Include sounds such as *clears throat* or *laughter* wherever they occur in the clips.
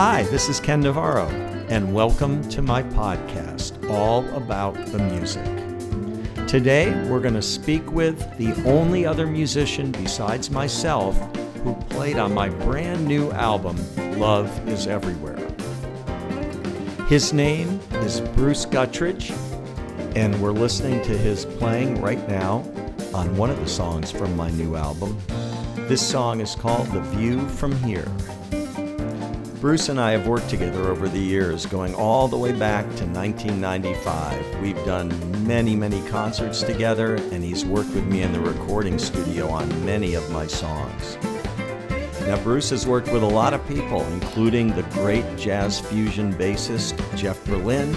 Hi, this is Ken Navarro, and welcome to my podcast, All About the Music. Today, we're going to speak with the only other musician besides myself who played on my brand new album, Love is Everywhere. His name is Bruce Guttridge, and we're listening to his playing right now on one of the songs from my new album. This song is called The View from Here. Bruce and I have worked together over the years, going all the way back to 1995. We've done many, many concerts together, and he's worked with me in the recording studio on many of my songs. Now, Bruce has worked with a lot of people, including the great jazz fusion bassist Jeff Berlin,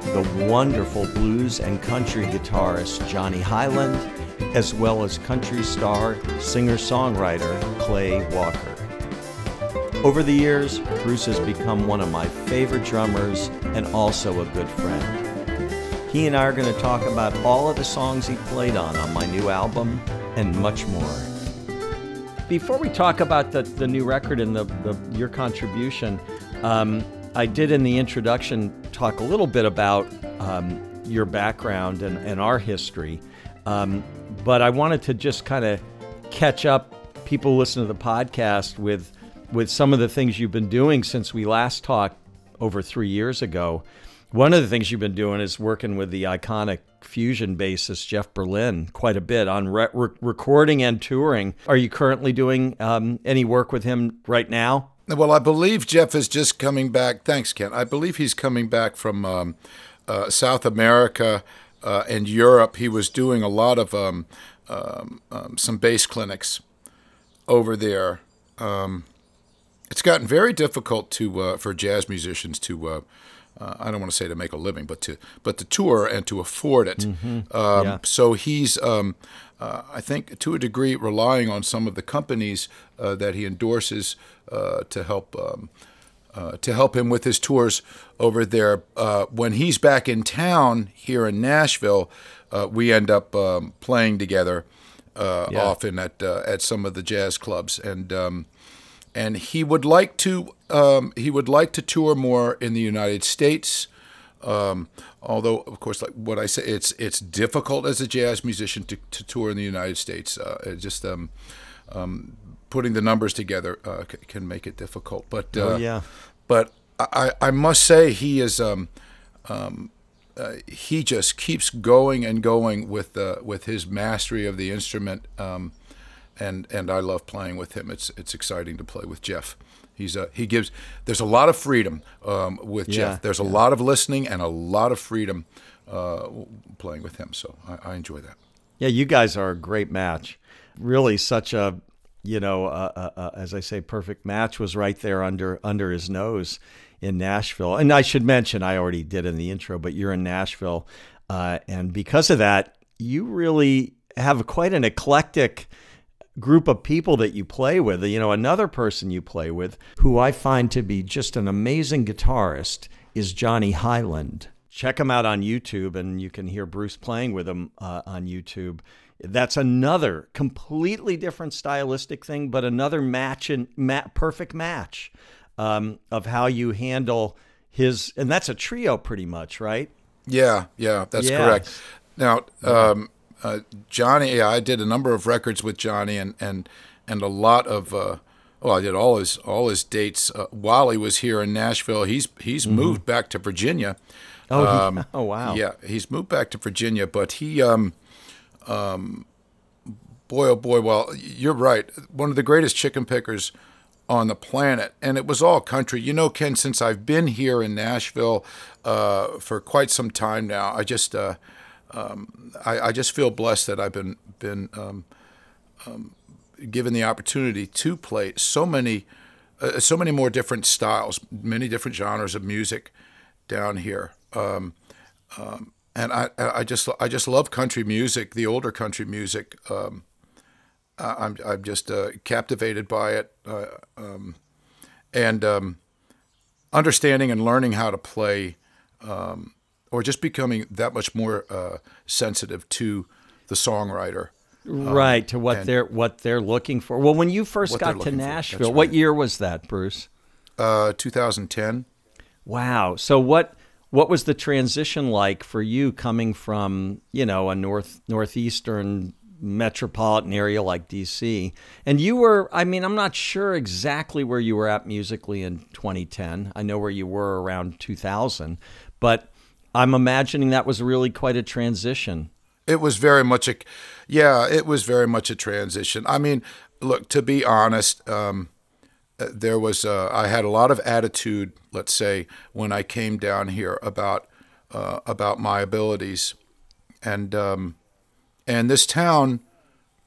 the wonderful blues and country guitarist Johnny Hiland, as well as country star singer songwriter Clay Walker. Over the years, Bruce has become one of my favorite drummers and also a good friend. He and I are going to talk about all of the songs he played on on my new album and much more. Before we talk about the, the new record and the, the your contribution, um, I did in the introduction talk a little bit about um, your background and, and our history, um, but I wanted to just kind of catch up people listen to the podcast with with some of the things you've been doing since we last talked over three years ago. One of the things you've been doing is working with the iconic fusion bassist Jeff Berlin quite a bit on re- re- recording and touring. Are you currently doing um, any work with him right now? Well, I believe Jeff is just coming back. Thanks, Ken. I believe he's coming back from um, uh, South America uh, and Europe. He was doing a lot of um, um, um some bass clinics over there. It's gotten very difficult to uh, for jazz musicians to uh, uh, I don't want to say to make a living, but to but to tour and to afford it. Mm-hmm. Um, yeah. So he's um, uh, I think to a degree relying on some of the companies uh, that he endorses uh, to help. Um, to help him with his tours over there. when he's back in town here in Nashville, we end up um, playing together yeah. often at at some of the jazz clubs, and um, and he would like to um, he would like to tour more in the United States. Um, although, of course, like what I say, it's it's difficult as a jazz musician to, to tour in the United States. Uh, just um, um, putting the numbers together uh, c- can make it difficult. But uh, oh, yeah. But I, I must say he is um, um, uh, he just keeps going and going with uh, with his mastery of the instrument. Um, and and I love playing with him. It's it's exciting to play with Jeff. He's a, he gives. There's a lot of freedom um, with yeah, Jeff. There's a lot of listening and a lot of freedom uh, playing with him. So I, I, enjoy that. Yeah, you guys are a great match. Really, such a you know, uh, uh, uh as I say, perfect match was right there under under his nose in Nashville. And I should mention, I already did in the intro, but you're in Nashville, uh, and because of that, you really have quite an eclectic group of people that you play with. You know, another person you play with who I find to be just an amazing guitarist is Johnny Hiland. Check him out on YouTube, and you can hear Bruce playing with him uh, on YouTube. That's another completely different stylistic thing, but another match and ma- perfect match um, of how you handle his, and that's a trio pretty much, right? Yeah, yeah, that's yes. correct. Now, um, uh, Johnny, yeah, I did a number of records with Johnny, and and and a lot of. Uh, well, I did all his all his dates uh, while he was here in Nashville. He's he's mm-hmm. moved back to Virginia. Oh, um, *laughs* oh wow. Yeah, he's moved back to Virginia, but he, um, um, boy oh boy, well, you're right. One of the greatest chicken pickers on the planet, and it was all country. You know, Ken, since I've been here in Nashville uh, for quite some time now, I just uh, um, I, I, just feel blessed that I've been been um, um, given the opportunity to play so many uh, so many more different styles, many different genres of music down here. Um, um, and I, I just I just love country music, the older country music. Um, I'm I'm just uh, captivated by it, uh, and understanding and learning how to play um, or just becoming that much more uh, sensitive to the songwriter. Um, right to what they're what they're looking for. Well, when you first got to Nashville, right. what year was that, Bruce? uh, 2010. Wow. So what what was the transition like for you coming from you know a north northeastern metropolitan area like DC? And you were, I mean, I'm not sure exactly where you were at musically in 2010. I know where you were around 2000, but I'm imagining that was really quite a transition. It was very much a, yeah, it was very much a transition. I mean, look, to be honest, um, there was uh, I had a lot of attitude, let's say, when I came down here about uh, about my abilities, and um, and this town,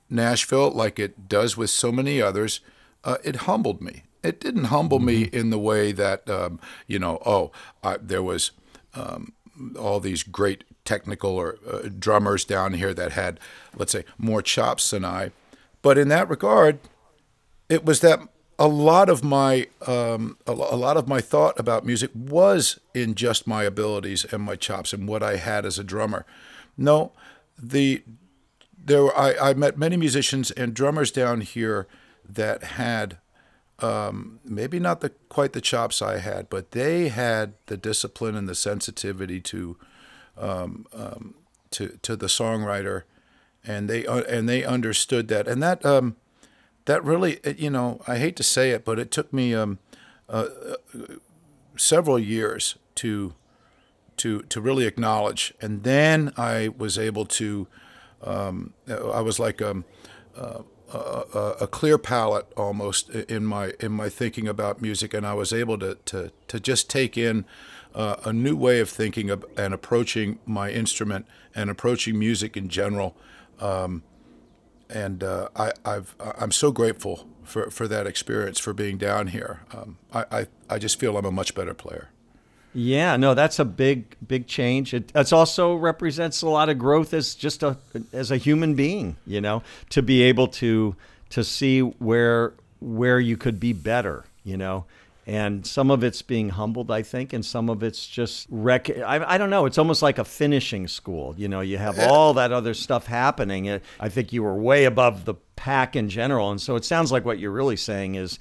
Nashville, like it does with so many others, uh, it humbled me. It didn't humble mm-hmm. me in the way that um, you know, oh, I, there was um, all these great technical or uh, drummers down here that had, let's say, more chops than I. But in that regard, it was that a lot of my um, a, lot of my thought about music was in just my abilities and my chops and what I had as a drummer. No, the there were, I, I met many musicians and drummers down here that had um, maybe not the quite the chops I had, but they had the discipline and the sensitivity to um, um, to to the songwriter, and they uh, and they understood that, and that um, that really, you know, I hate to say it, but it took me um, uh, uh, several years to to to really acknowledge, and then I was able to. Um, I was like uh, a, a, clear palette almost in my in my thinking about music, and I was able to to to just take in uh, a new way of thinking of, and approaching my instrument and approaching music in general. Um, and uh, I, I've, I'm so grateful for, for that experience, for being down here. Um, I, I, I just feel I'm a much better player. Yeah, no, that's a big, big change. It it's also represents a lot of growth as just a as a human being. You know, to be able to to see where where you could be better. You know, and some of it's being humbled i think and some of it's just rec I, I, don't know it's almost like a finishing school you know you have all that other stuff happening i think you were way above the pack in general and so it sounds like what you're really saying is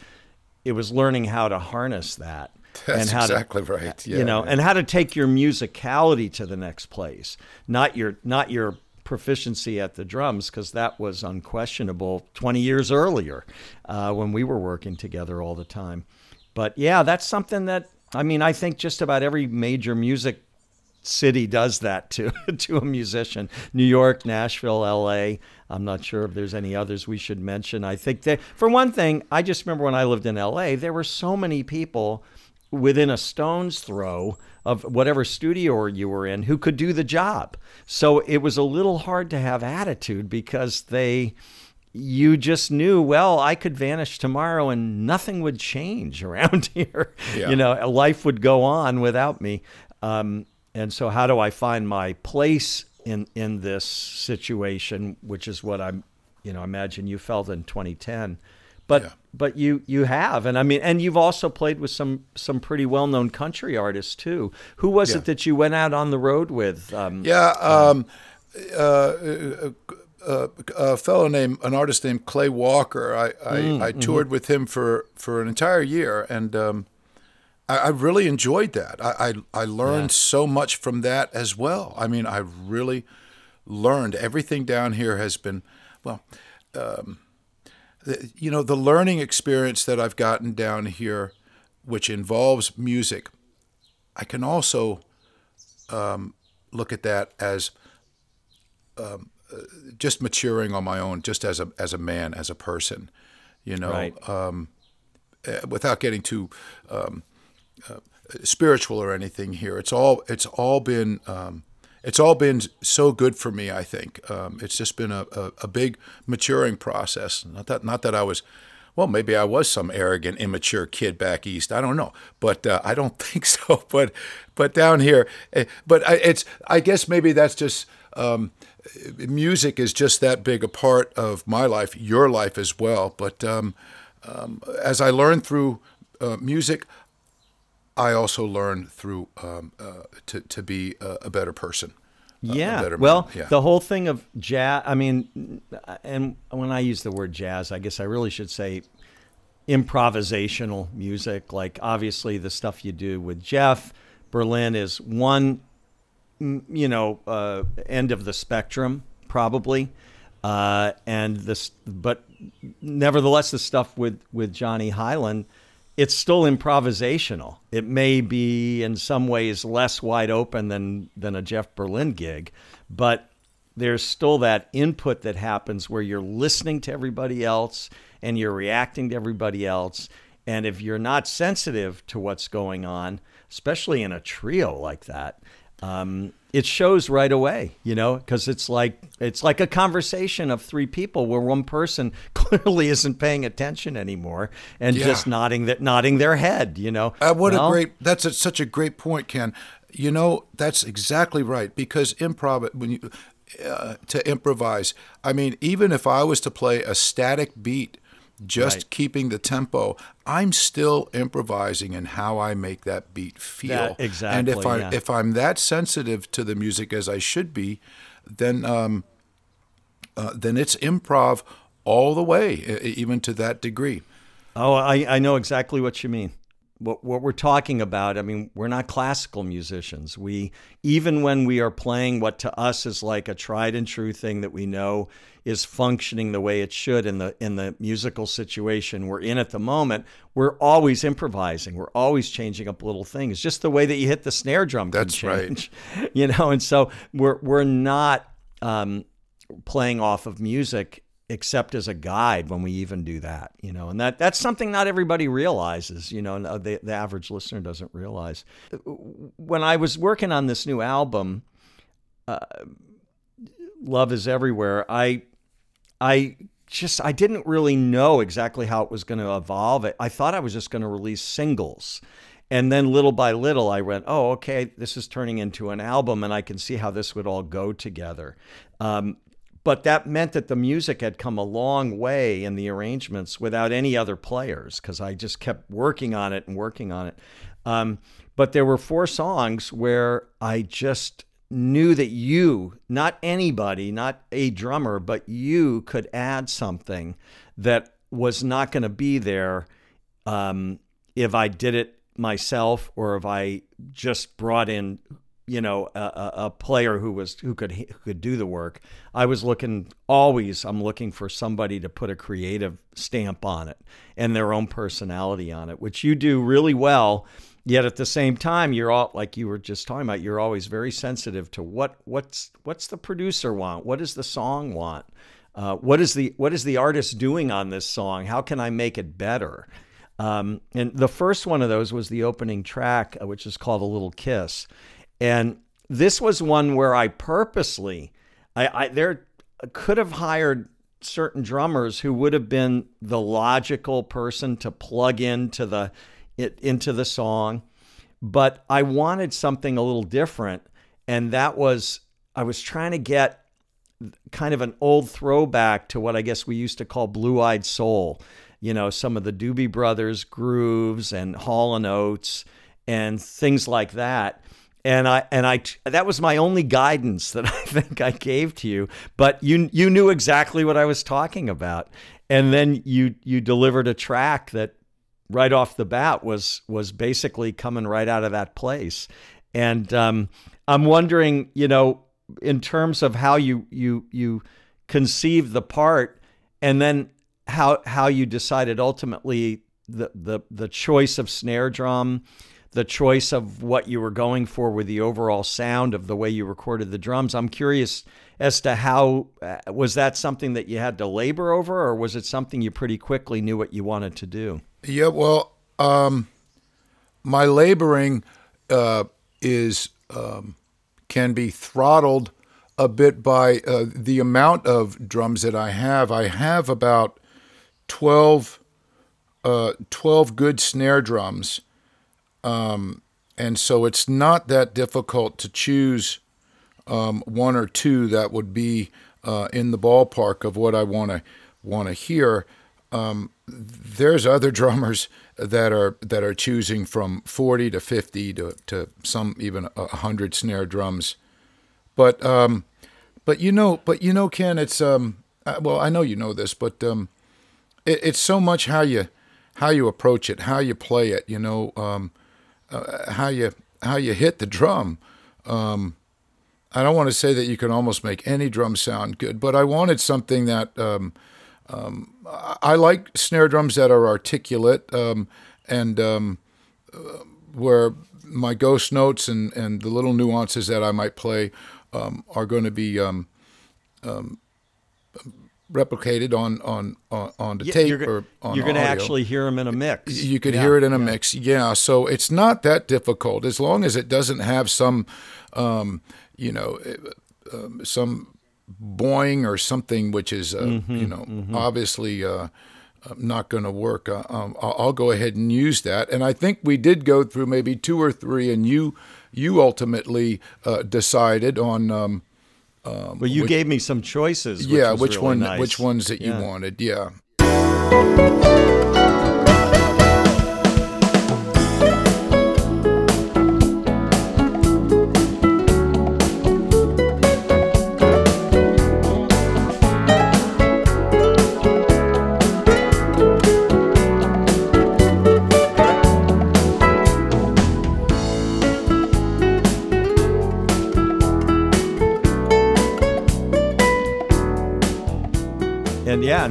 it was learning how to harness that *laughs* That's and how exactly to, right yeah, you know and how to take your musicality to the next place not your not your proficiency at the drums because that was unquestionable 20 years earlier uh, when we were working together all the time but yeah, that's something that I mean, I think just about every major music city does that to *laughs* to a musician. New York, Nashville, L.A. I'm not sure if there's any others we should mention. I think that for one thing, I just remember when I lived in L.A. There were so many people within a stone's throw of whatever studio you were in who could do the job. So it was a little hard to have attitude because they you just knew, well, I could vanish tomorrow and nothing would change *laughs* around here. Yeah. You know, life would go on without me. Um, and so, how do I find my place in in this situation? Which is what I'm, you know, imagine you felt in 2010. But yeah. but you you have, and I mean, and you've also played with some some pretty well known country artists too. Who was yeah. it that you went out on the road with? Um, yeah. Um, uh, uh, uh, a fellow named an artist named Clay Walker. I I, mm, I mm-hmm. toured mm-hmm. with him for for an entire year, and um, I, I, really enjoyed that. I I, I learned yeah. so much from that as well. I mean, I really learned everything down here has been well. Um, you know, the learning experience that I've gotten down here, which involves music, I can also um, look at that as um, just maturing on my own, just as a as a man, as a person, you know, right. um, eh, without getting too um, uh, spiritual or anything here. It's all it's all been um, it's all been so good for me. I think um, it's just been a, a, a, big maturing process. Not that not that I was. Well, maybe I was some arrogant, immature kid back east. I don't know, but uh, I don't *laughs* think so. But, but down here, eh, but I, it's. I guess maybe that's just um, music is just that big a part of my life, your life as well. But um, um, as I learned through uh, music, I also learn through um, uh, to to be a, a better person. Yeah. well, yeah. the whole thing of jazz. I mean, and when I use the word jazz, I guess I really should say improvisational music. Like obviously the stuff you do with Jeff Berlin is one, you know, uh, end of the spectrum probably, uh, and this, but nevertheless, the stuff with with Johnny Hiland, it's still improvisational. It may be in some ways less wide open than than a Jeff Berlin gig, but there's still that input that happens where you're listening to everybody else and you're reacting to everybody else. And if you're not sensitive to what's going on, especially in a trio like that, um, it shows right away, you know, because it's like it's like a conversation of three people where one person *laughs* clearly isn't paying attention anymore and yeah. just nodding that nodding their head, you know. Uh, what well, a great that's a, such a great point, Ken. You know, that's exactly right because improv when you uh, to improvise. I mean, even if I was to play a static beat, just right. keeping the tempo, I'm still improvising in how I make that beat feel. That, exactly. And if I yeah. if I'm that sensitive to the music as I should be, then um, uh, then it's improv all the way, even to that degree. Oh, I, I know exactly what you mean what, what we're talking about, I mean, we're not classical musicians. We, even when we are playing what to us is like a tried and true thing that we know is functioning the way it should in the in the musical situation we're in at the moment, we're always improvising. We're always changing up little things, just the way that you hit the snare drum. That's change, right. *laughs* You know, and so we're we're not um, playing off of music except as a guide when we even do that, you know, and that that's something not everybody realizes, you know, uh, the, the average listener doesn't realize. When I was working on this new album, uh, Love is Everywhere, I, I just, I didn't really know exactly how it was going to evolve. I thought I was just going to release singles. And then little by little, I went, oh, okay, this is turning into an album, and I can see how this would all go together. Um, but that meant that the music had come a long way in the arrangements without any other players because I just kept working on it and working on it. Um, but there were four songs where I just knew that you, not anybody, not a drummer, but you could add something that was not going to be there um, if I did it myself or if I just brought in you know a, a, player who was who could who could do the work. I was looking always. I'm looking for somebody to put a creative stamp on it and their own personality on it, which you do really well. Yet at the same time, you're all like you were just talking about. You're always very sensitive to what what's what's the producer want. What does the song want? Uh, what is the what is the artist doing on this song? How can I make it better? Um, and the first one of those was the opening track, uh, which is called "A Little Kiss," And this was one where I purposely, I, I there could have hired certain drummers who would have been the logical person to plug into the it, into the song, but I wanted something a little different, and that was I was trying to get kind of an old throwback to what I guess we used to call blue-eyed soul. You know, some of the Doobie Brothers grooves and Hall and Oates and things like that and I and I that was my only guidance that *laughs* I think I gave to you. But you you knew exactly what I was talking about, and then you you delivered a track that right off the bat was was basically coming right out of that place. And um, I'm wondering, you know, in terms of how you you you conceived the part, and then how how you decided ultimately the the the choice of snare drum the choice of what you were going for with the overall sound of the way you recorded the drums. I'm curious as to how uh, was that something that you had to labor over, or was it something you pretty quickly knew what you wanted to do? Yeah, well, um, my laboring uh, is um, can be throttled a bit by uh, the amount of drums that I have. I have about 12, uh, 12 good snare drums um, and so it's not that difficult to choose um, one or two that would be uh, in the ballpark of what I want to want to hear. Um, there's other *laughs* drummers that are that are choosing from 40 to 50 to, to some even 100 snare drums. But um, but you know but you know Ken it's um uh, well I know you know this but um, it, it's so much how you how you approach it, how you play it, you know, um, uh, how you how you hit the drum. Um, I don't want to say that you can almost make any drum sound good, but I wanted something that um, um, I like snare drums that are articulate um, and um, uh, where my ghost notes and, and the little nuances that I might play um, are going to be replicated on on on, on the Yeah, tape you're, or on you're going to actually hear them in a mix. You could Yeah, hear it in a yeah. mix, yeah. So it's not that difficult as long as it doesn't have some, um, you know, uh, um, some boing or something which is, uh, Mm-hmm, you know, obviously uh, uh, not going to work. Uh, um, I'll, go ahead and use that. And I think we did go through maybe two or three, and you you ultimately uh, decided on. Um, Well, you gave me some choices. Which yeah, which really one? nice. Which ones that you Yeah. wanted? Yeah.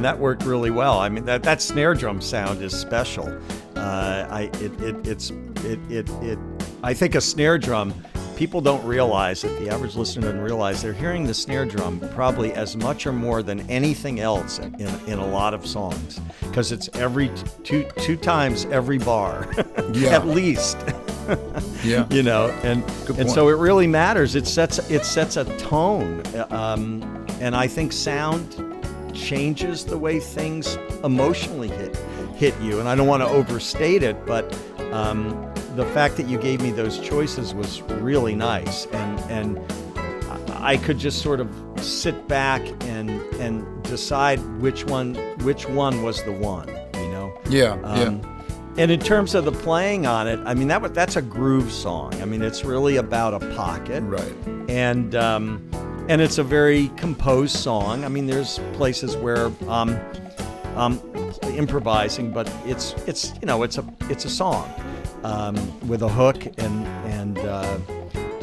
And that worked really well. I mean, that, that snare drum sound is special. Uh, I it, it it's it, it it I think a snare drum. People don't realize that the average listener doesn't realize they're hearing the snare drum probably as much or more than anything else in, in, in a lot of songs because it's every two two times every bar, *laughs* Yeah. at least. *laughs* Yeah. you know and and so it really matters it sets it sets a tone um, and i think sound changes the way things emotionally hit hit you and i don't want to overstate it but um, the fact that you gave me those choices was really nice and and I- could just sort of sit back and and decide which one which one was the one you know Yeah. yeah. um, and in terms of the playing on it, I mean that that's a groove song. I mean it's really about a pocket, Right. and um, and it's a very composed song. I mean there's places where um, um, improvising, but it's it's you know it's a it's a song um, with a hook and and uh,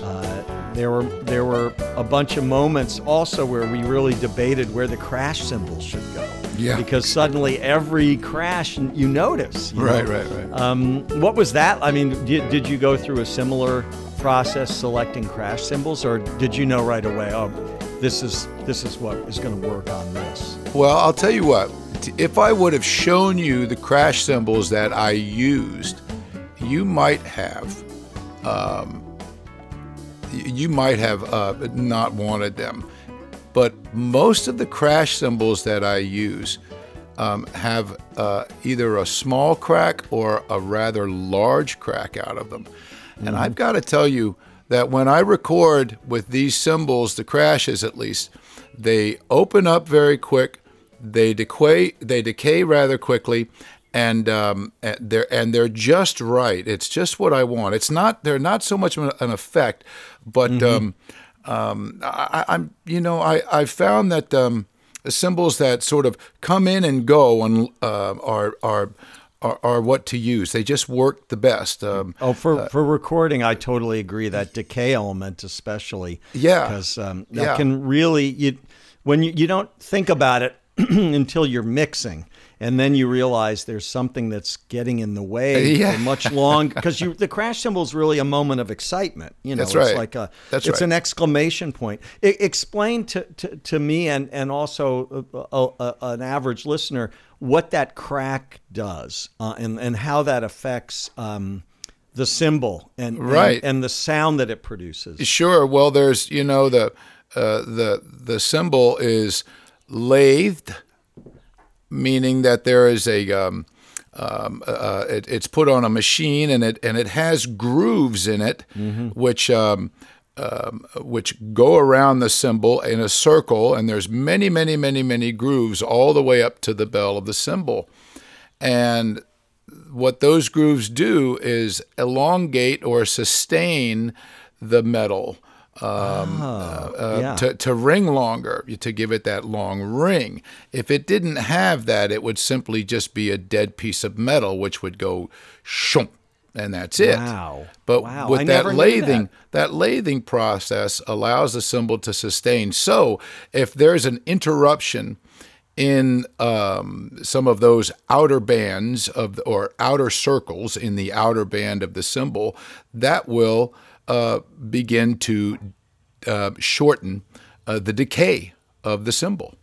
uh, there were there were a bunch of moments also where we really debated where the crash cymbals should go. Yeah. Because suddenly every crash you notice. you Right, know? right, right. Um, what was that? I mean, did, did you go through a similar process selecting crash cymbals, or did you know right away? Oh, this is this is what is going to work on this. Well, I'll tell you what. If I would have shown you the crash cymbals that I used, you might have, um, you might have uh, not wanted them. But most of the crash cymbals that I use um, have uh, either a small crack or a rather large crack out of them. And I've got to tell you that when I record with these cymbals, the crashes at least, they open up very quick, they decay, they decay rather quickly, and um, they're and they're just right. It's just what I want. It's not they're not so much an an effect, but um, um, I, I'm you know I I found that um, cymbals that sort of come in and go and uh, are are. Are, are what to use. They just work the best. Um, Oh, for for recording, I totally agree. That decay element, especially, Yeah. because um, that Yeah. can really you when you, you don't think about it *clears throat* until you're mixing. And then you realize there's something that's getting in the way *laughs* Yeah. for much long because you the crash cymbal is really a moment of excitement. You know, That's it's right. like a That's it's right. an exclamation point. I, explain to, to, to me and and also a, a, an average listener what that crack does uh, and and how that affects um, the cymbal and, and- Right. and the sound that it produces. Sure. Well, there's you know the uh, the the cymbal is lathed, meaning that there is a um, um, uh, it, it's put on a machine and it and it has grooves in it, which. Um, um, which go around the cymbal in a circle, and there's many, many, many, many grooves all the way up to the bell of the cymbal. And what those grooves do is elongate or sustain the metal um, Oh, uh, yeah. to, to ring longer, to give it that long ring. If it didn't have that, it would simply just be a dead piece of metal, which would go shunk, and that's it. Wow. But Wow, with I that lathing, that. that lathing process allows the cymbal to sustain. So if there's an interruption in um, some of those outer bands of or outer circles in the outer band of the cymbal that will uh, begin to uh, shorten uh, the decay of the cymbal.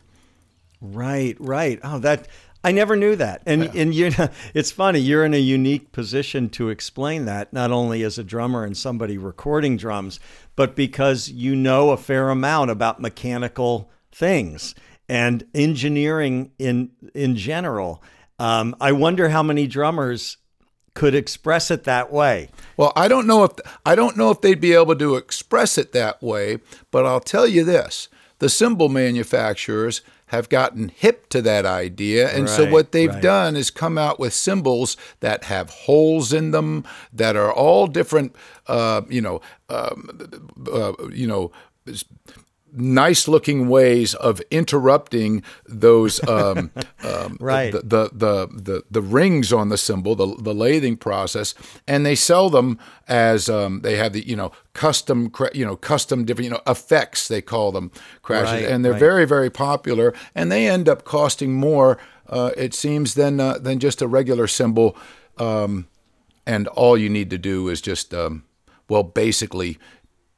Right, right. Oh, that I never knew that. And and you know, *laughs* it's funny, you're in a unique position to explain that not only as a drummer and somebody recording drums, but because you know a fair amount about mechanical things and engineering in in general. Um, I wonder how many drummers could express it that way. Well, I don't know if I don't know if they'd be able to express it that way, but I'll tell you this: the cymbal manufacturers have gotten hip to that idea, and so what they've right. done is come out with cymbals that have holes in them that are all different. Uh, you know, um, uh, you know. Nice looking ways of interrupting those um, um, *laughs* Right. the, the the the the rings on the cymbal, the the lathing process, and they sell them as um, they have the you know custom you know custom different you know effects they call them crashes, Right, and they're right. very very popular, and they end up costing more uh, it seems than uh, than just a regular cymbal, um, and all you need to do is just um, well basically.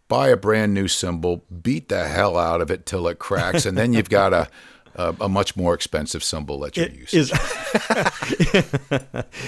Buy a brand new cymbal, beat the hell out of it till it cracks, and then you've got a a, a much more expensive cymbal that you're using. Is *laughs*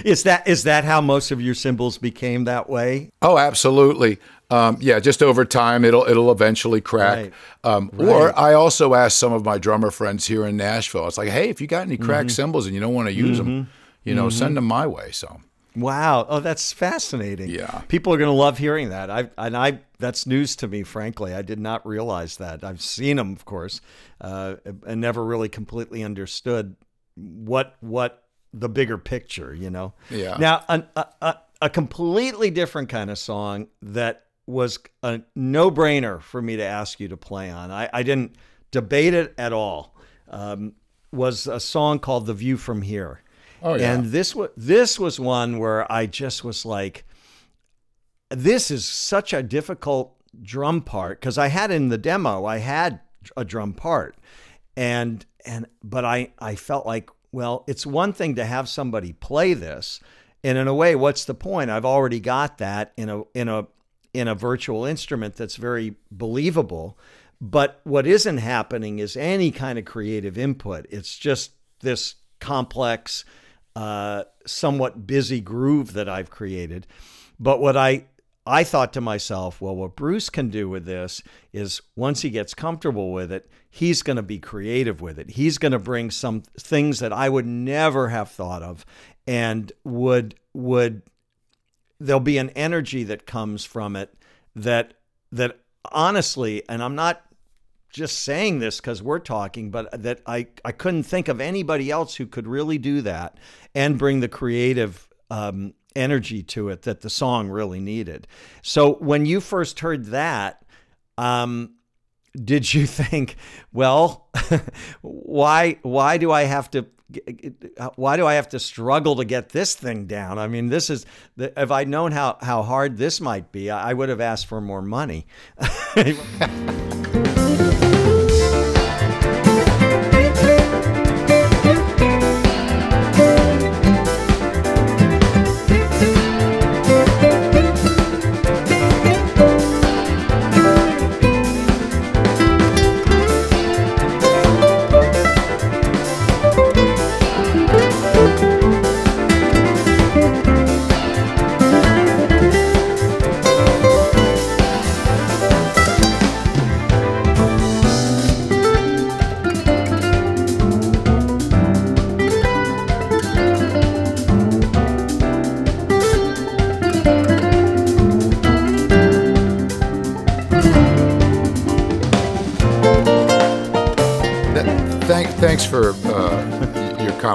is that is that how most of your cymbals became that way? Oh, absolutely. Um, yeah, just over time, it'll it'll eventually crack. Right. Um, Or I also asked some of my drummer friends here in Nashville. It's like, hey, if you got any cracked Mm-hmm. cymbals and you don't want to use them, you know, send them my way. So Wow. Oh, that's fascinating. Yeah. People are going to love hearing that. I and I that's news to me, frankly. I did not realize that. I've seen them, of course, uh, and never really completely understood what what the bigger picture. You know. Yeah. Now, an, a, a a completely different kind of song that was a no brainer for me to ask you to play on. I, I didn't debate it at all. Um, was a song called "The View from Here." Oh, yeah. And this was this was one where I just was like, this is such a difficult drum part because I had in the demo I had a drum part, and and but I I felt like well it's one thing to have somebody play this, and in a way what's the point? I've already got that in a in a in a virtual instrument that's very believable. But what isn't happening is any kind of creative input. It's just this complex, uh, somewhat busy groove that I've created. But what I I thought to myself, well, what Bruce can do with this is once he gets comfortable with it, he's going to be creative with it. He's going to bring some things that I would never have thought of, and would would there'll be an energy that comes from it that that honestly, and I'm not just saying this because we're talking, but that I, I couldn't think of anybody else who could really do that and bring the creative um, energy to it that the song really needed. So when you first heard that, um, did you *laughs* think, well, *laughs* why why do I have to why do I have to struggle to get this thing down? I mean, this is if I'd known how how hard this might be, I would have asked for more money. *laughs*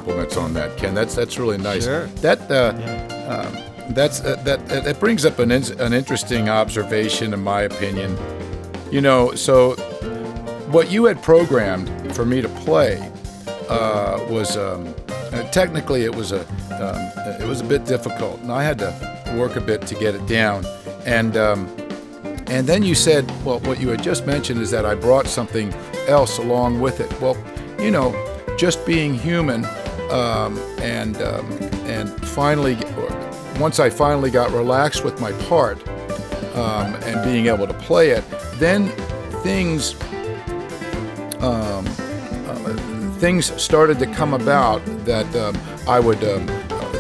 compliments on that, Ken. That's that's really nice. Sure. That uh, um, that's uh, that that brings up an in, an interesting observation, in my opinion. You know, so what you had programmed for me to play uh, was um, uh, technically it was a um, it was a bit difficult, and I had to work a bit to get it down. And um, and then you said, well, what you had just mentioned is that I brought something else along with it. Well, you know, just being human, um, and um, and finally, once I finally got relaxed with my part um, and being able to play it, then things um, uh, things started to come about that um, I would um,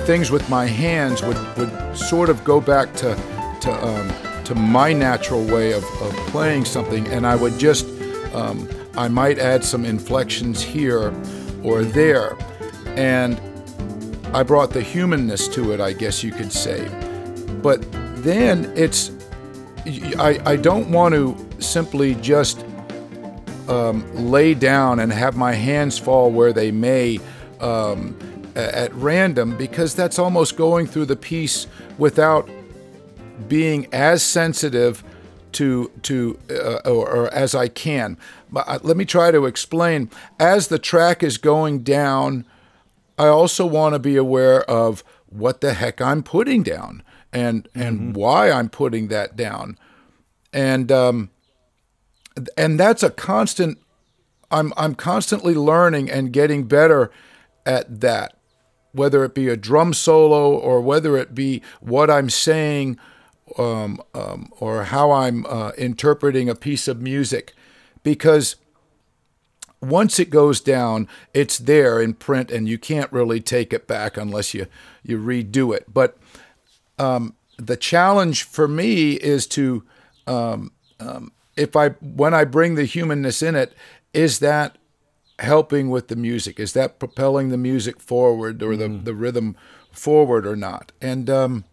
things with my hands would, would sort of go back to to to my natural way of, of playing something, and I would just I might add some inflections here or there, and I brought the humanness to it, I guess you could say. But then it's I, I don't want to simply just um, lay down and have my hands fall where they may um, at random because that's almost going through the piece without being as sensitive to to uh, or, or, as I can. But uh, let me try to explain. As the track is going down, I also want to be aware of what the heck I'm putting down and and mm-hmm. why I'm putting that down, and um, and that's a constant. I'm I'm constantly learning and getting better at that, whether it be a drum solo or whether it be what I'm saying um, um, or how I'm uh, interpreting a piece of music, because once it goes down, it's there in print, and you can't really take it back unless you you redo it. But um, the challenge for me is to um, um, if I when I bring the humanness in it, is that helping with the music? Is that propelling the music forward or the, mm. the rhythm forward or not? And um,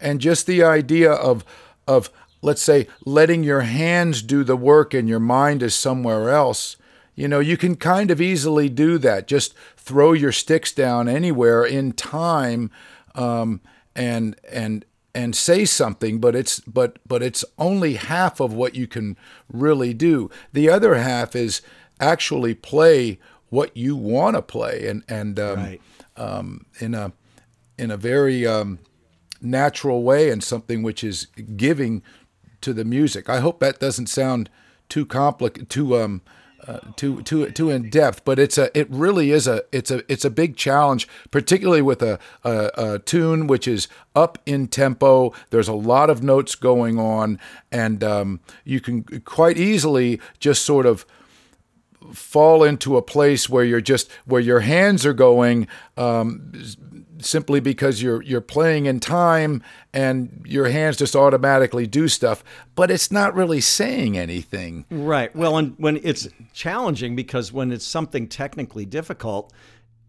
and just the idea of of let's say letting your hands do the work and your mind is somewhere else you know you can kind of easily do that just throw your sticks down anywhere in time um, and and and say something but it's but but it's only half of what you can really do the other half is actually play what you want to play and and um, right. um, in a in a very um, natural way and something which is giving to the music. I hope that doesn't sound too complicated, too um, uh, too too too in depth, but it's a it really is a it's a it's a big challenge, particularly with a, a, a tune which is up in tempo. There's a lot of notes going on, and um, you can quite easily just sort of fall into a place where you're just where your hands are going um, simply because you're you're playing in time and your hands just automatically do stuff, but it's not really saying anything. Right. Well, and when it's challenging because when it's something technically difficult,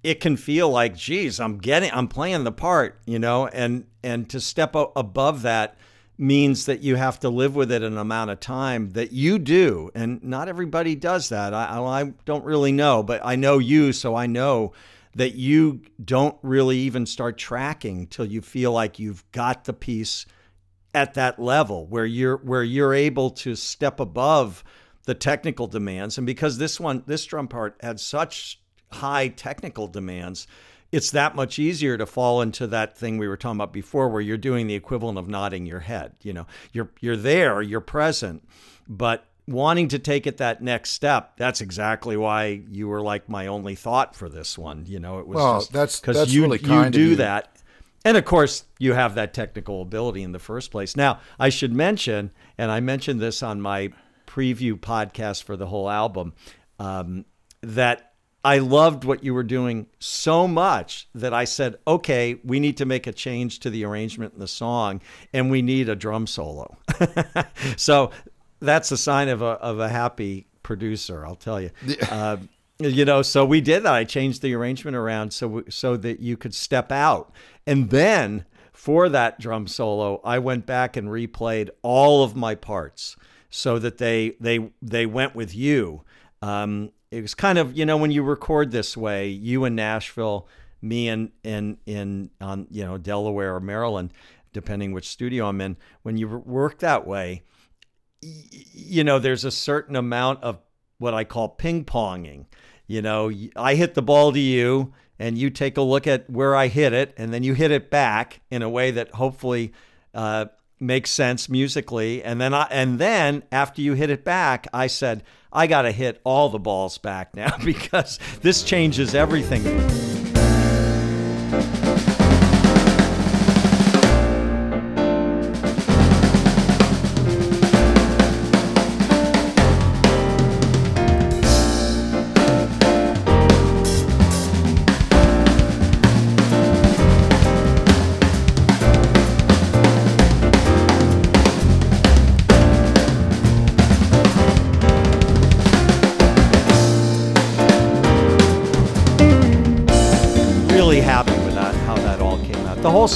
it can feel like, geez, I'm getting, I'm playing the part, you know, and and to step above that means that you have to live with it an amount of time that you do, and not everybody does that. I, I don't really know, but I know you, so I know that you don't really even start tracking till you feel like you've got the piece at that level where you're where you're able to step above the technical demands and because this one this drum part had such high technical demands it's that much easier to fall into that thing we were talking about before where you're doing the equivalent of nodding your head you know. You're you're there you're present but wanting to take it that next step that's exactly why you were like my only thought for this one you know. It was well that's because you, really you do that. And of course you have that technical ability in the first place. Now i should mention and i mentioned this on my preview podcast for the whole album um, that i loved what you were doing so much that i said okay we need to make a change to the arrangement in the song and we need a drum solo *laughs* so that's a sign of a of a happy producer. I'll tell you. Uh, you know, so we did that. I changed the arrangement around so so that you could step out, and then for that drum solo, I went back and replayed all of my parts so that they they they went with you. Um, it was kind of you know when you record this way, you in Nashville, me in in in on you know Delaware or Maryland, depending which studio I'm in. When you work that way you know, there's a certain amount of what I call ping ponging. You know, I hit the ball to you, and you take a look at where I hit it, and then you hit it back in a way that hopefully uh, makes sense musically. And then I, and then after you hit it back, I said, I got to hit all the balls back now *laughs* because this changes everything.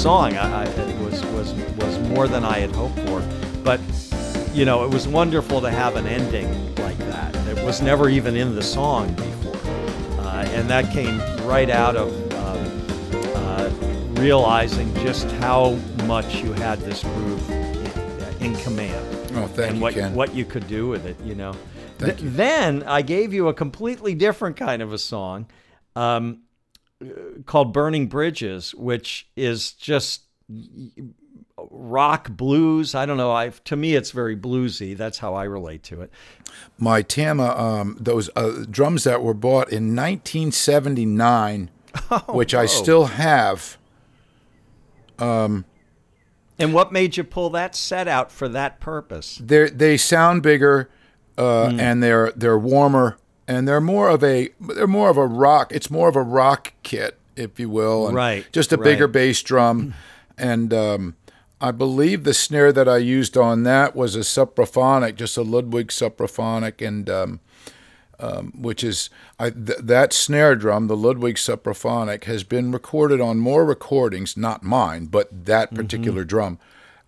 Song I, I, it was was was more than I had hoped for, but you know, it was wonderful to have an ending like that. It was never even in the song before, uh, and that came right out of um, uh, realizing just how much you had this groove in, in command Oh, thank and you, what Ken. what you could do with it. You know. Th- Then I gave you a completely different kind of a song. Um, called Burning Bridges, which is just rock blues. I don't know. I to me it's very bluesy. That's how I relate to it. My Tama, um, those uh, drums that were bought in 1979, *laughs* which I still have. Um, And what made you pull that set out for that purpose? They they sound bigger, uh, Hmm. and they're they're warmer, and they're more of a they're more of a rock. It's more of a rock kit, if you will, and Right, Just a right. bigger bass drum, *clears throat* and um, I believe the snare that I used on that was a supraphonic, just a Ludwig supraphonic, and um, um, which is I, th- that snare drum, the Ludwig supraphonic, has been recorded on more recordings, not mine, but that particular drum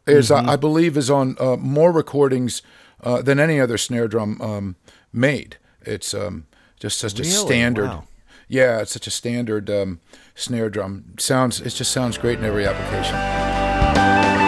is I, I believe is on uh, more recordings uh, than any other snare drum um, made. It's um, just such a standard. Wow. Yeah, it's such a standard um, snare drum. Sounds it just sounds great in every application.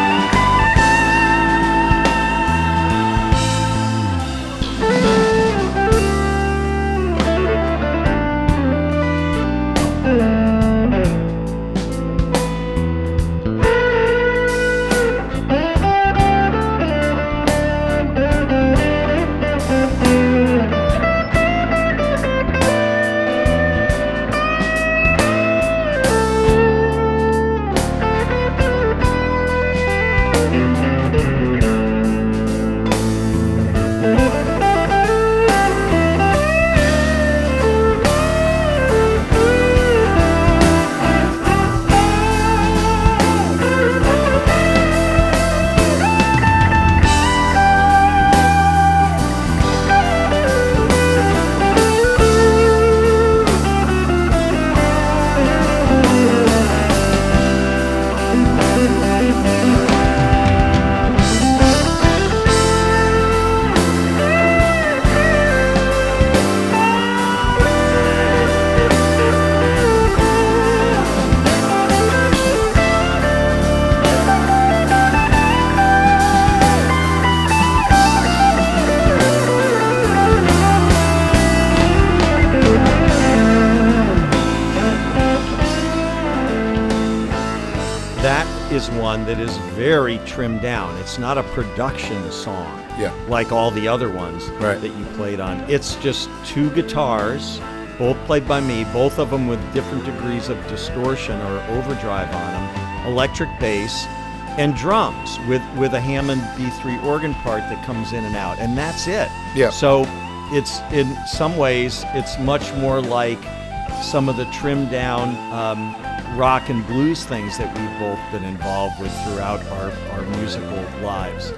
Trimmed down. It's not a production song. Yeah. Like all the other ones Right. that you played on. It's just two guitars, both played by me, both of them with different degrees of distortion or overdrive on them, electric bass, and drums with, with a Hammond B3 organ part that comes in and out. And that's it. Yeah. So it's in some ways, it's much more like some of the trimmed down um, rock and blues things that we've both been involved with throughout our, our musical lives.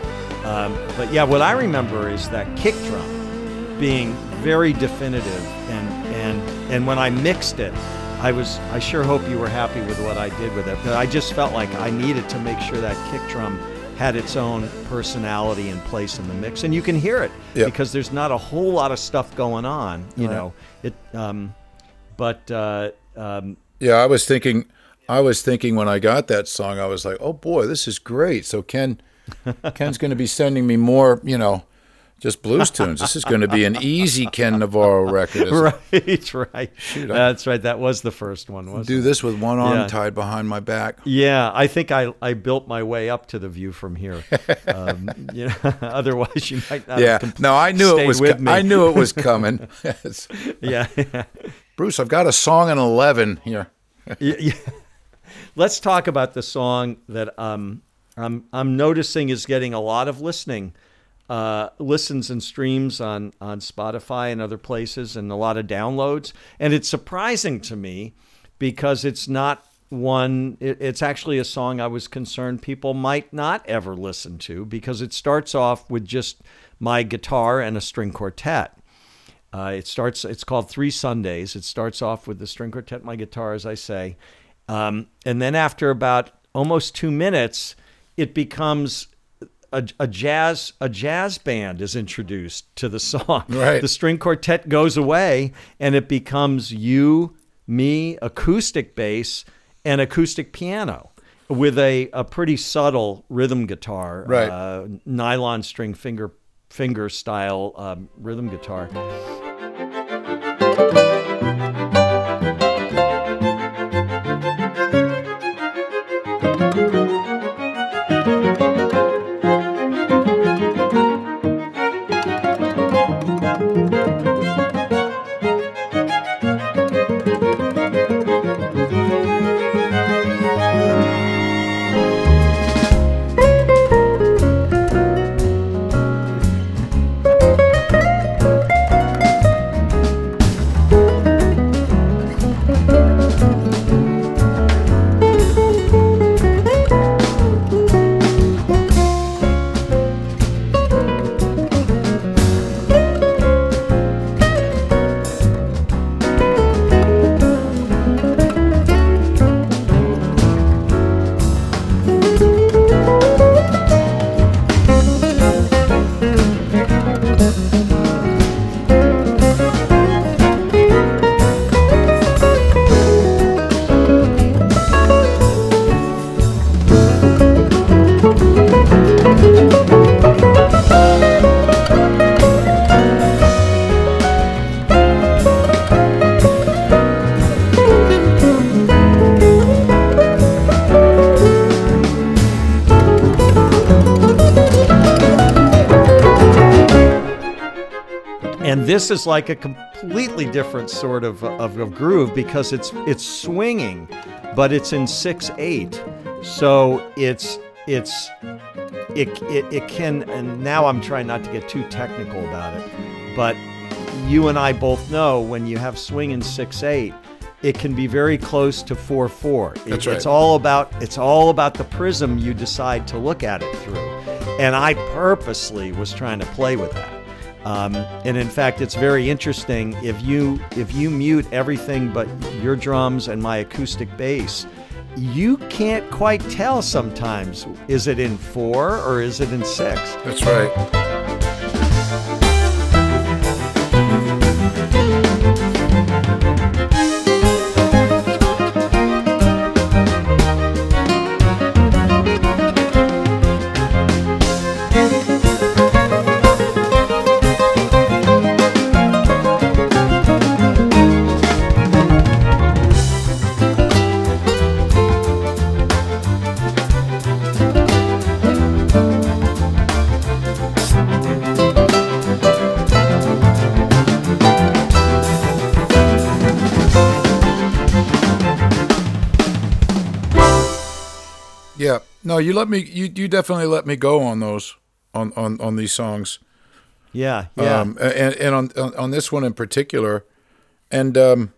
Um, but yeah, what I remember is that kick drum being very definitive, and and and when I mixed it, I was I sure hope you were happy with what I did with it. But I just felt like I needed to make sure that kick drum had its own personality and place in the mix, and you can hear it Yep. because there's not a whole lot of stuff going on. You Right. know it. Um, but uh, um, Yeah, I was thinking, I was thinking when I got that song, I was like, oh boy, this is great. So Ken, *laughs* Ken's going to be sending me more, you know, just blues tunes. This is going to be an easy Ken Navarro record. right, right. Shoot, That's right. That was the first one. Wasn't do it? this with one arm yeah. tied behind my back. Yeah, I think I, I built my way up to the view from here. *laughs* Um, you know, *laughs* otherwise you might not. Yeah, no, I knew it was. I knew it was coming. yeah, yeah. Bruce, I've got a song in eleven here. *laughs* yeah, yeah. Let's talk about the song that um, I'm I'm noticing is getting a lot of listening uh, listens and streams on on Spotify and other places, and a lot of downloads. And it's surprising to me because it's not one. It, it's actually a song I was concerned people might not ever listen to because it starts off with just my guitar and a string quartet. Uh, it starts. It's called Three Sundays. It starts off with the string quartet, my guitar, as I say, um, and then after about almost two minutes, it becomes a, a, jazz a jazz band is introduced to the song. *laughs* Right. The string quartet goes away and it becomes you, me, acoustic bass, and acoustic piano with a, a pretty subtle rhythm guitar, right. uh, nylon string finger finger style um, rhythm guitar. This is like a completely different sort of, of, of groove because it's it's swinging, but it's in six eight, so it's it's it, it, it can and now I'm trying not to get too technical about it, but you and I both know when you have swing in six eight, it can be very close to four four. That's it, right. It's all about it's all about the prism you decide to look at it through, and I purposely was trying to play with that. Um, and in fact, it's very interesting if you if you mute everything but your drums and my acoustic bass, you can't quite tell sometimes. Is it in four or is it in six? That's right. No, you let me. You you definitely let me go on those on on on these songs. Yeah, yeah. Um, and and on, on, on this one in particular, and um,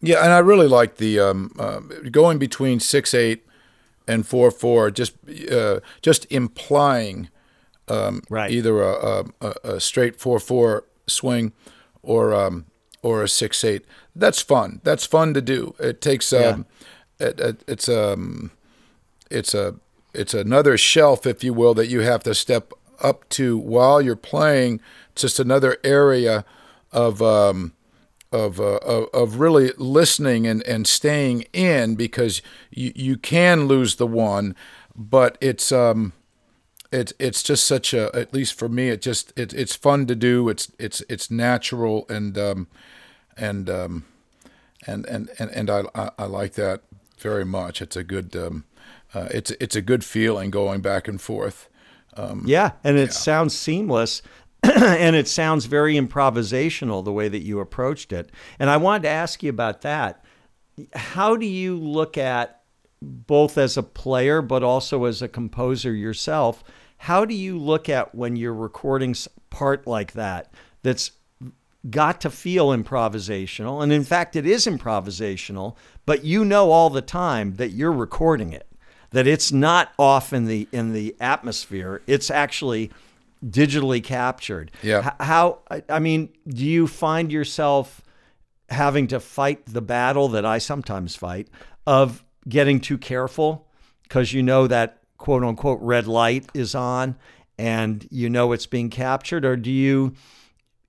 yeah, and I really like the um, uh, going between six eight and four four. Just uh, just implying um, right. either a, a, a straight four four swing or um, or a six eight. That's fun. That's fun to do. It takes um, yeah. it, it, it's um, it's a it's another shelf, if you will, that you have to step up to while you're playing. It's just another area of um, of, uh, of really listening and, and staying in because you, you can lose the one, but it's um, it's it's just such a at least for me it just it, it's fun to do it's it's it's natural and um and um and and and, and I, I I like that very much it's a good um uh, it's it's a good feeling going back and forth yeah, and it sounds seamless. *clears throat* and it sounds very improvisational the way that you approached it. And I wanted to ask you about that. How do you look at both as a player but also as a composer yourself? How do you look at when you're recording part like that that's got to feel improvisational and in fact it is improvisational, but you know all the time that you're recording it that it's not off in the in the atmosphere. It's actually digitally captured. Yeah. How I- I mean, do you find yourself having to fight the battle that I sometimes fight of getting too careful because you know that quote unquote red light is on and you know it's being captured or do you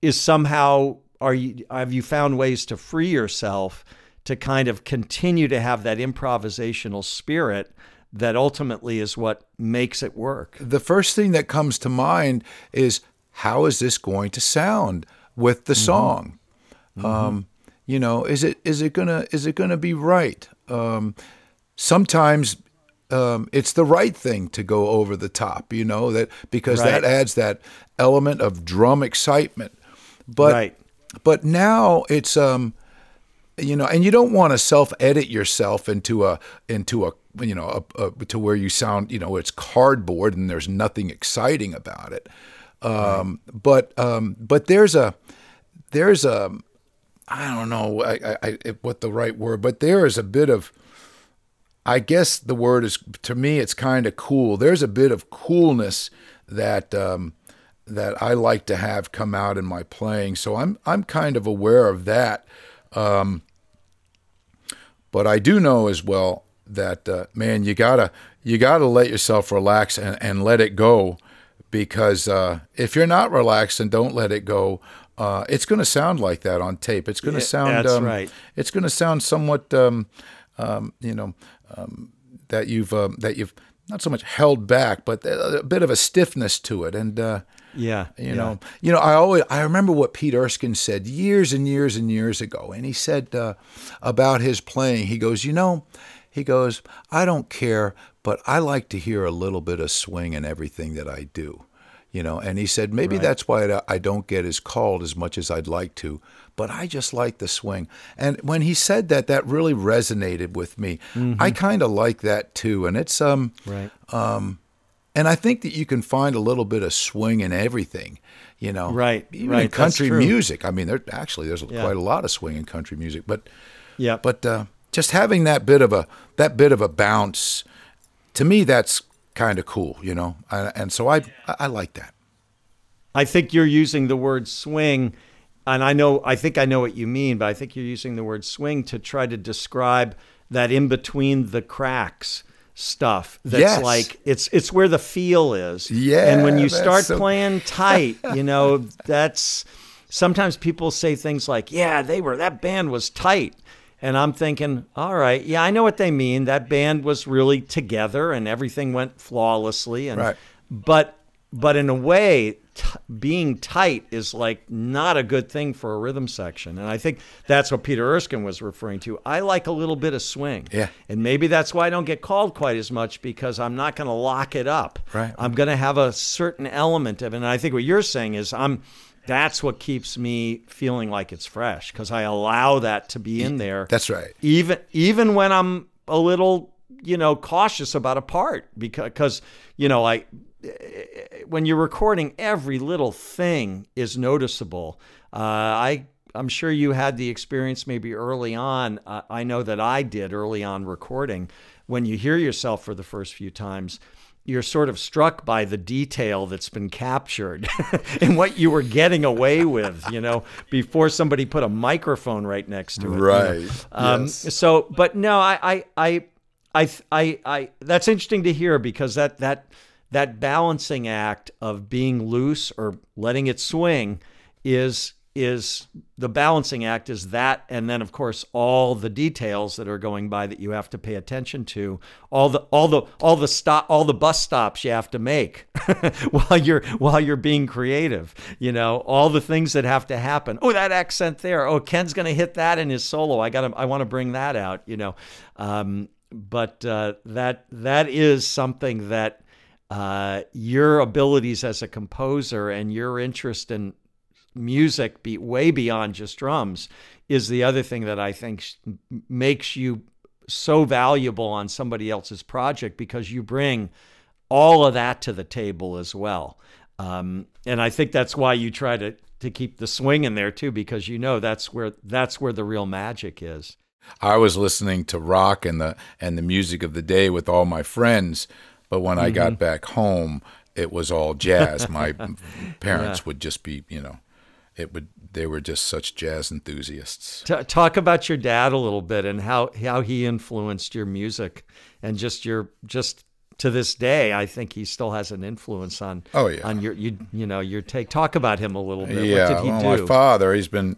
is somehow are you have you found ways to free yourself to kind of continue to have that improvisational spirit that ultimately is what makes it work the first thing that comes to mind is how is this going to sound with the song? Um, you know, is it is it gonna is it gonna be right? Um, sometimes um, it's the right thing to go over the top. You know that because that adds that element of drum excitement. But Right. but now it's um you know and you don't want to self edit yourself into a into a you know a, a, to where you sound you know it's cardboard and there's nothing exciting about it um but um but there's a there's a i don't know I, I, I what the right word but there is a bit of I guess the word is to me. It's kind of cool. There's a bit of coolness that um, that I like to have come out in my playing. So I'm I'm kind of aware of that. Um, but I do know as well that uh, man, you gotta you gotta let yourself relax and, and let it go, because uh, if you're not relaxed and don't let it go, uh, it's going to sound like that on tape. It's going to Yeah, sound that's um, right. It's going to sound somewhat um, um, you know um, that you've um, that you've not so much held back, but a, bit of a stiffness to it, and uh, yeah you know, you know, I always I remember what Pete Erskine said years and years and years ago, and he said uh, about his playing. He goes, you know, he goes, I don't care, but I like to hear a little bit of swing in everything that I do. You know, and he said maybe Right. that's why I- don't get as called as much as I'd like to, but I just like the swing. And when he said that, that really resonated with me. I kind of like that too, and it's um, right um, and I think that you can find a little bit of swing in everything, you know. Right, Even right, in country music. I mean, there actually there's Yeah. quite a lot of swing in country music, but yeah but uh, just having that bit of a that bit of a bounce, to me, that's kind of cool, you know. And so I I I like that. I think you're using the word swing, and I know I think I know what you mean, but I think you're using the word swing to try to describe that in between the cracks stuff. That's Yes. like it's it's where the feel is. Yeah, And when you start so- *laughs* playing tight, you know, that's sometimes people say things like, "Yeah, they were that band was tight." And I'm thinking, all right, yeah, I know what they mean. That band was really together and everything went flawlessly. And Right. but but in a way t- being tight is like not a good thing for a rhythm section and i think that's what peter erskine was referring to i like a little bit of swing Yeah. and maybe that's why i don't get called quite as much because i'm not going to lock it up Right. i'm going to have a certain element of it and i think what you're saying is i'm that's what keeps me feeling like it's fresh because i allow that to be in there That's right. even even when I'm a little you know cautious about a part because cause, you know I when you're recording every little thing is noticeable. Uh, I I'm sure you had the experience maybe early on. Uh, I know that I did early on recording when you hear yourself for the first few times. You're sort of struck by the detail that's been captured *laughs* and what you were getting away with, you know, before somebody put a microphone right next to it. you know. Right. Um, Yes. So, but no, I, I, I, I, I, I, that's interesting to hear because that, that, that balancing act of being loose or letting it swing is, is the balancing act is that and then of course all the details that are going by that you have to pay attention to all the all the all the stop all the bus stops you have to make *laughs* while you're while you're being creative you know all the things that have to happen. Oh that accent there. Oh Ken's going to hit that in his solo. I got to I want to bring that out you know. Um, but uh, that that is something that uh, your abilities as a composer and your interest in music be way beyond just drums is the other thing that I think makes you so valuable on somebody else's project because you bring all of that to the table as well. Um, and I think that's why you try to to keep the swing in there too, because you know that's where that's where the real magic is. I was listening to rock and the and the music of the day with all my friends, but when mm-hmm. I got back home, it was all jazz. My *laughs* parents yeah. would just be, you know, it would they were just such jazz enthusiasts. T- talk about your dad a little bit and how how he influenced your music and just your just to this day I think he still has an influence on oh yeah. on your you you know your take talk about him a little bit. Yeah what did he well, do? my father he's been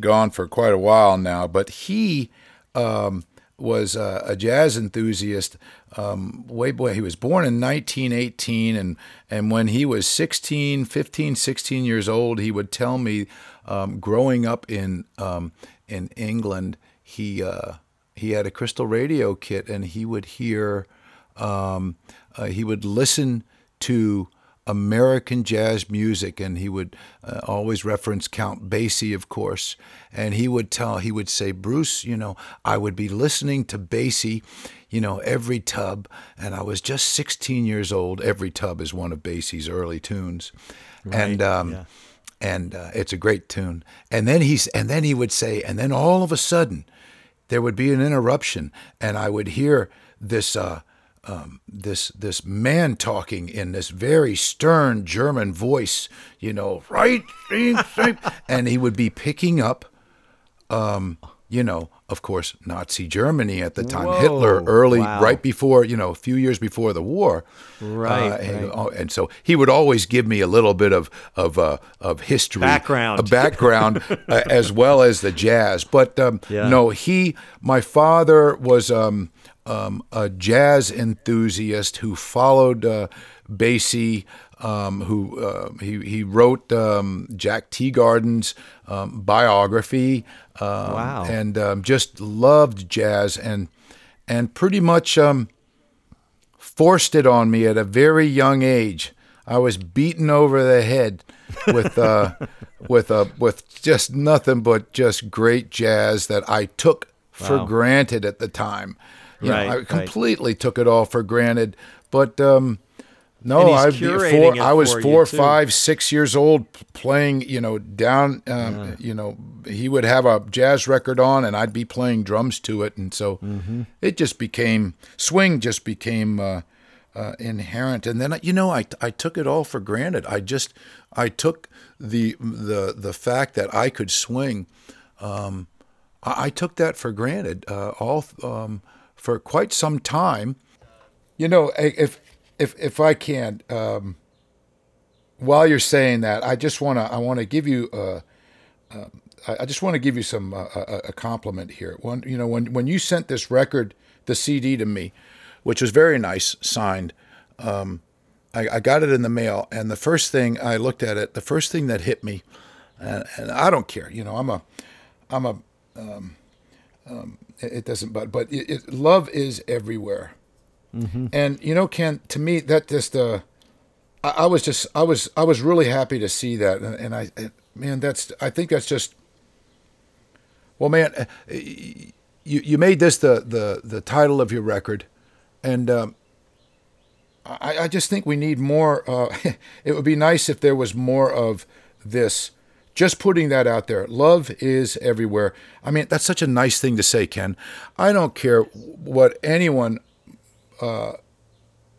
gone for quite a while now but he um, was a, a jazz enthusiast um, way boy he was born in 1918 and and when he was 16 15 16 years old he would tell me um, growing up in um, in England he uh, he had a crystal radio kit and he would hear um, uh, he would listen to American jazz music, and he would uh, always reference Count Basie, of course. And he would tell, he would say, Bruce, you know, I would be listening to Basie, you know, every tub, and I was just 16 years old. Every tub is one of Basie's early tunes, right. and um, yeah. and uh, it's a great tune. And then he's, and then he would say, and then all of a sudden, there would be an interruption, and I would hear this. Uh, um, this this man talking in this very stern German voice, you know, right, *laughs* and he would be picking up, um, you know, of course, Nazi Germany at the time, Whoa, Hitler, early, wow. right before, you know, a few years before the war, right, uh, and, right. and, so he would always give me a little bit of of uh, of history, background, a background, *laughs* uh, as well as the jazz. But um, yeah. no, he, my father was. Um, um, a jazz enthusiast who followed uh, Basie, um, who uh, he, he wrote um, Jack Teagarden's um, biography. Um, wow. And um, just loved jazz and, and pretty much forced it on me at a very young age. I was beaten over the head with uh, *laughs* with uh, with just nothing but just great jazz that I took for granted at the time. You right, know, I completely right. took it all for granted. But um, no, I four, I was four, five, six years old playing. You know, down. Um, yeah. You know, he would have a jazz record on, and I'd be playing drums to it, and so mm-hmm. it just became swing. Just became. Uh, uh, inherent. And then you know, I I took it all for granted. I just I took the the the fact that I could swing. Um, I, I, took that for granted. Uh, all um, for quite some time. You know, if if if I can, um, while you're saying that, I just want to I want to give you uh, uh, I just want to give you some uh, a, a, compliment here. One, you know, when when you sent this record, the CD to me, which was very nice, signed. Um, I, I, got it in the mail, and the first thing I looked at it, the first thing that hit me, and, and I don't care. You know, I'm a I'm a um, um, it doesn't but but it, it, love is everywhere mm-hmm. and you know ken to me that just uh I, I, was just i was i was really happy to see that and, and i man that's i think that's just well man uh, you you made this the the the title of your record and um I, I just think we need more. Uh, *laughs* it would be nice if there was more of this just putting that out there. Love is everywhere. I mean, that's such a nice thing to say, Ken. I don't care what anyone uh,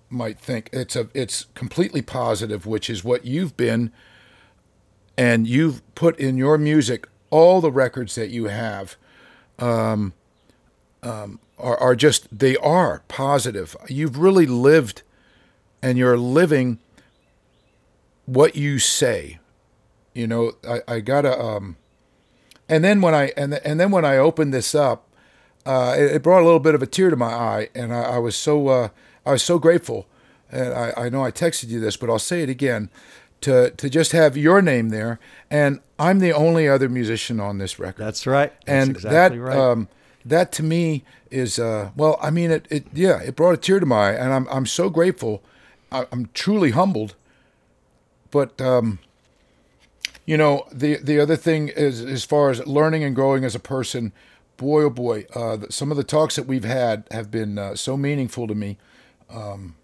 might think. It's a it's completely positive, which is what you've been, and you've put in your music. All the records that you have um, um, are, are just they are positive. You've really lived, and you're living what you say You know, I, I gotta. Um, and then when I and and then when I opened this up, uh, it, it, brought a little bit of a tear to my eye, and I, I was so uh, I was so grateful. And I, I know I texted you this, but I'll say it again to to just have your name there, and I'm the only other musician on this record. That's right. That's and exactly that right. um, that to me is uh, well, I mean it, it yeah, it brought a tear to my eye, and I'm I'm so grateful. I, am truly humbled. But um, you know, the the other thing is as far as learning and growing as a person, boy oh boy, uh, some of the talks that we've had have been uh, so meaningful to me. Um,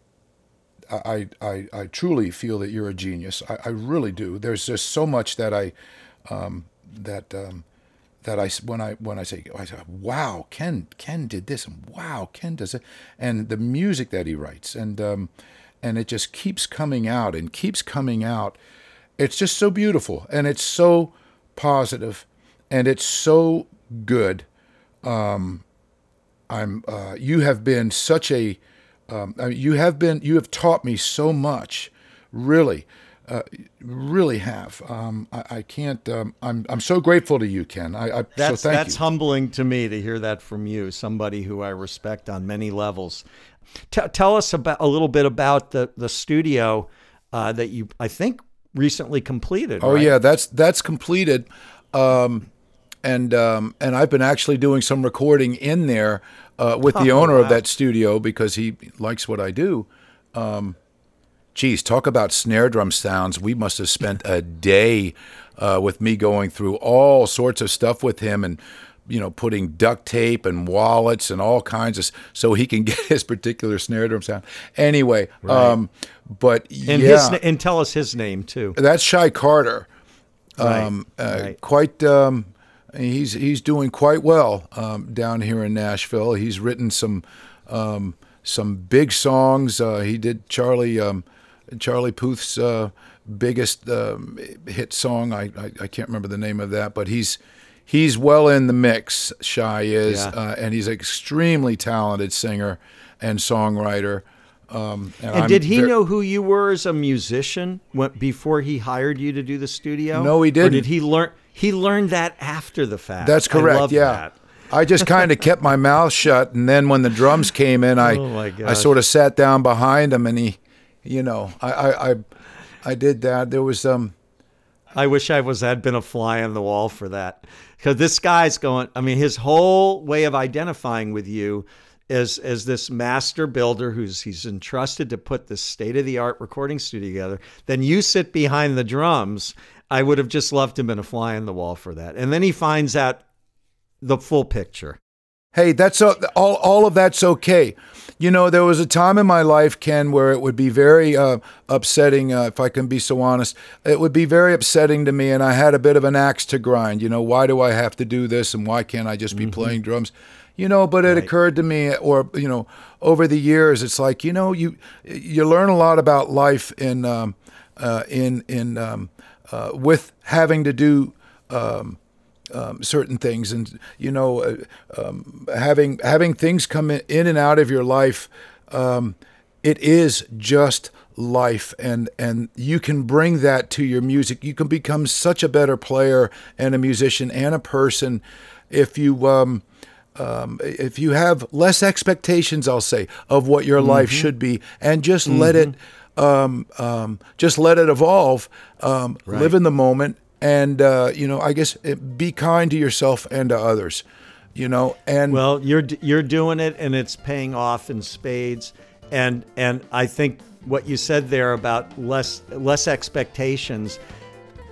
I, I, I truly feel that you're a genius. I, I really do. There's just so much that I, um, that, um, that I, when I, when I say, I say, wow, Ken, Ken did this and wow, Ken does it. And the music that he writes and, um, and it just keeps coming out and keeps coming out. It's just so beautiful and it's so positive and it's so good. Um, I'm, uh, you have been such a, um, I mean, you have been, you have taught me so much, really, uh, really have. Um, I, I, can't. Um, I'm, I'm so grateful to you, Ken. I, I that's so thank that's you. humbling to me to hear that from you, somebody who I respect on many levels. T- tell us about a little bit about the the studio uh, that you, I think, recently completed. Oh right? yeah, that's that's completed. Um, and um, and I've been actually doing some recording in there uh, with the Oh, owner wow. of that studio because he likes what I do. Um, geez, talk about snare drum sounds. We must have spent a day uh, with me going through all sorts of stuff with him and you know putting duct tape and wallets and all kinds of so he can *laughs* get his particular snare drum sound. Anyway, um, but And yeah, his and tell us his name too. that's Shy Carter. Right, Um, uh, right. Quite, um, he's he's doing quite well um, down here in Nashville. He's written some um, some big songs. Uh, he did Charlie um, Charlie Puth's uh, biggest um, hit song. I, I I can't remember the name of that, but he's he's well in the mix. Shy is, Yeah. uh, and he's an extremely talented singer and songwriter. Um, And I'm did he know who you were as a musician when, before he hired you to do the studio? No, he didn't. did he learn? He learned that after the fact. That's I correct. love yeah. that. I just kind of kept my mouth shut, and then when the drums came in, I *laughs* Oh, I sort of sat down behind him, and he, you know, I I I, I did that. There was um I wish I was had been a fly on the wall for that. Because this guy's going, I mean, his whole way of identifying with you is as this master builder who's he's entrusted to put this state of the art recording studio together. Then you sit behind the drums. I would have just loved to have been a fly on the wall for that. And then he finds out the full picture. Hey, that's all. All of that's okay. You know, there was a time in my life, Ken, where it would be very uh, upsetting. Uh, if I can be so honest, it would be very upsetting to me, and I had a bit of an axe to grind. You know, why do I have to do this, and why can't I just be playing drums? You know, but it occurred to me, or you know, over the years, it's like you know, you you learn a lot about life in um, uh, in in um, uh, with having to do. Um, um, certain things, and you know, uh, um, having having things come in, in and out of your life, um, it is just life, and and you can bring that to your music. You can become such a better player and a musician and a person if you. Um, um, if you have less expectations, I'll say, of what your life should be, and just let it, um, um, just let it evolve. Um, Live in the moment, and uh, you know, I guess it, be kind to yourself and to others. You know, and Well, you're you're doing it, and it's paying off in spades. And and I think what you said there about less less expectations.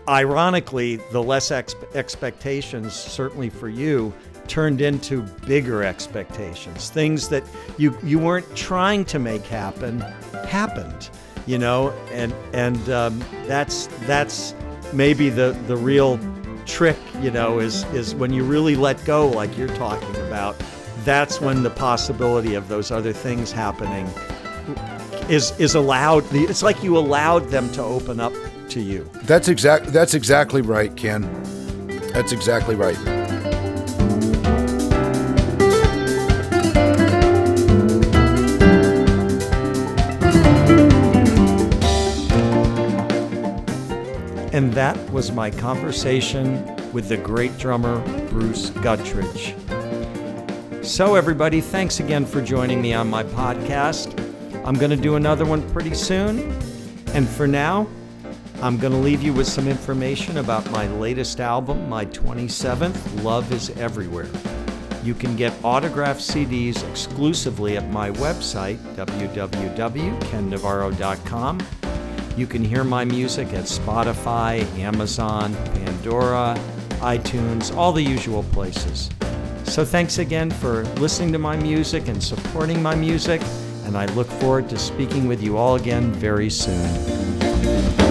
Ironically, the less ex- expectations, certainly for you, turned into bigger expectations. Things that you you weren't trying to make happen happened. You know, and and um, that's that's maybe the the real trick. You know, is is when you really let go, like you're talking about. That's when the possibility of those other things happening is is allowed. It's like you allowed them to open up to you. that's exact. That's exactly right, Ken. That's exactly right. That was my conversation with the great drummer Bruce Guttridge. So, everybody, thanks again for joining me on my podcast. I'm going to do another one pretty soon. And for now, I'm going to leave you with some information about my latest album, my 27th, Love is Everywhere. You can get autographed CDs exclusively at my website, www.kennavarro.com. You can hear my music at Spotify, Amazon, Pandora, iTunes, all the usual places. So thanks again for listening to my music and supporting my music, and I look forward to speaking with you all again very soon.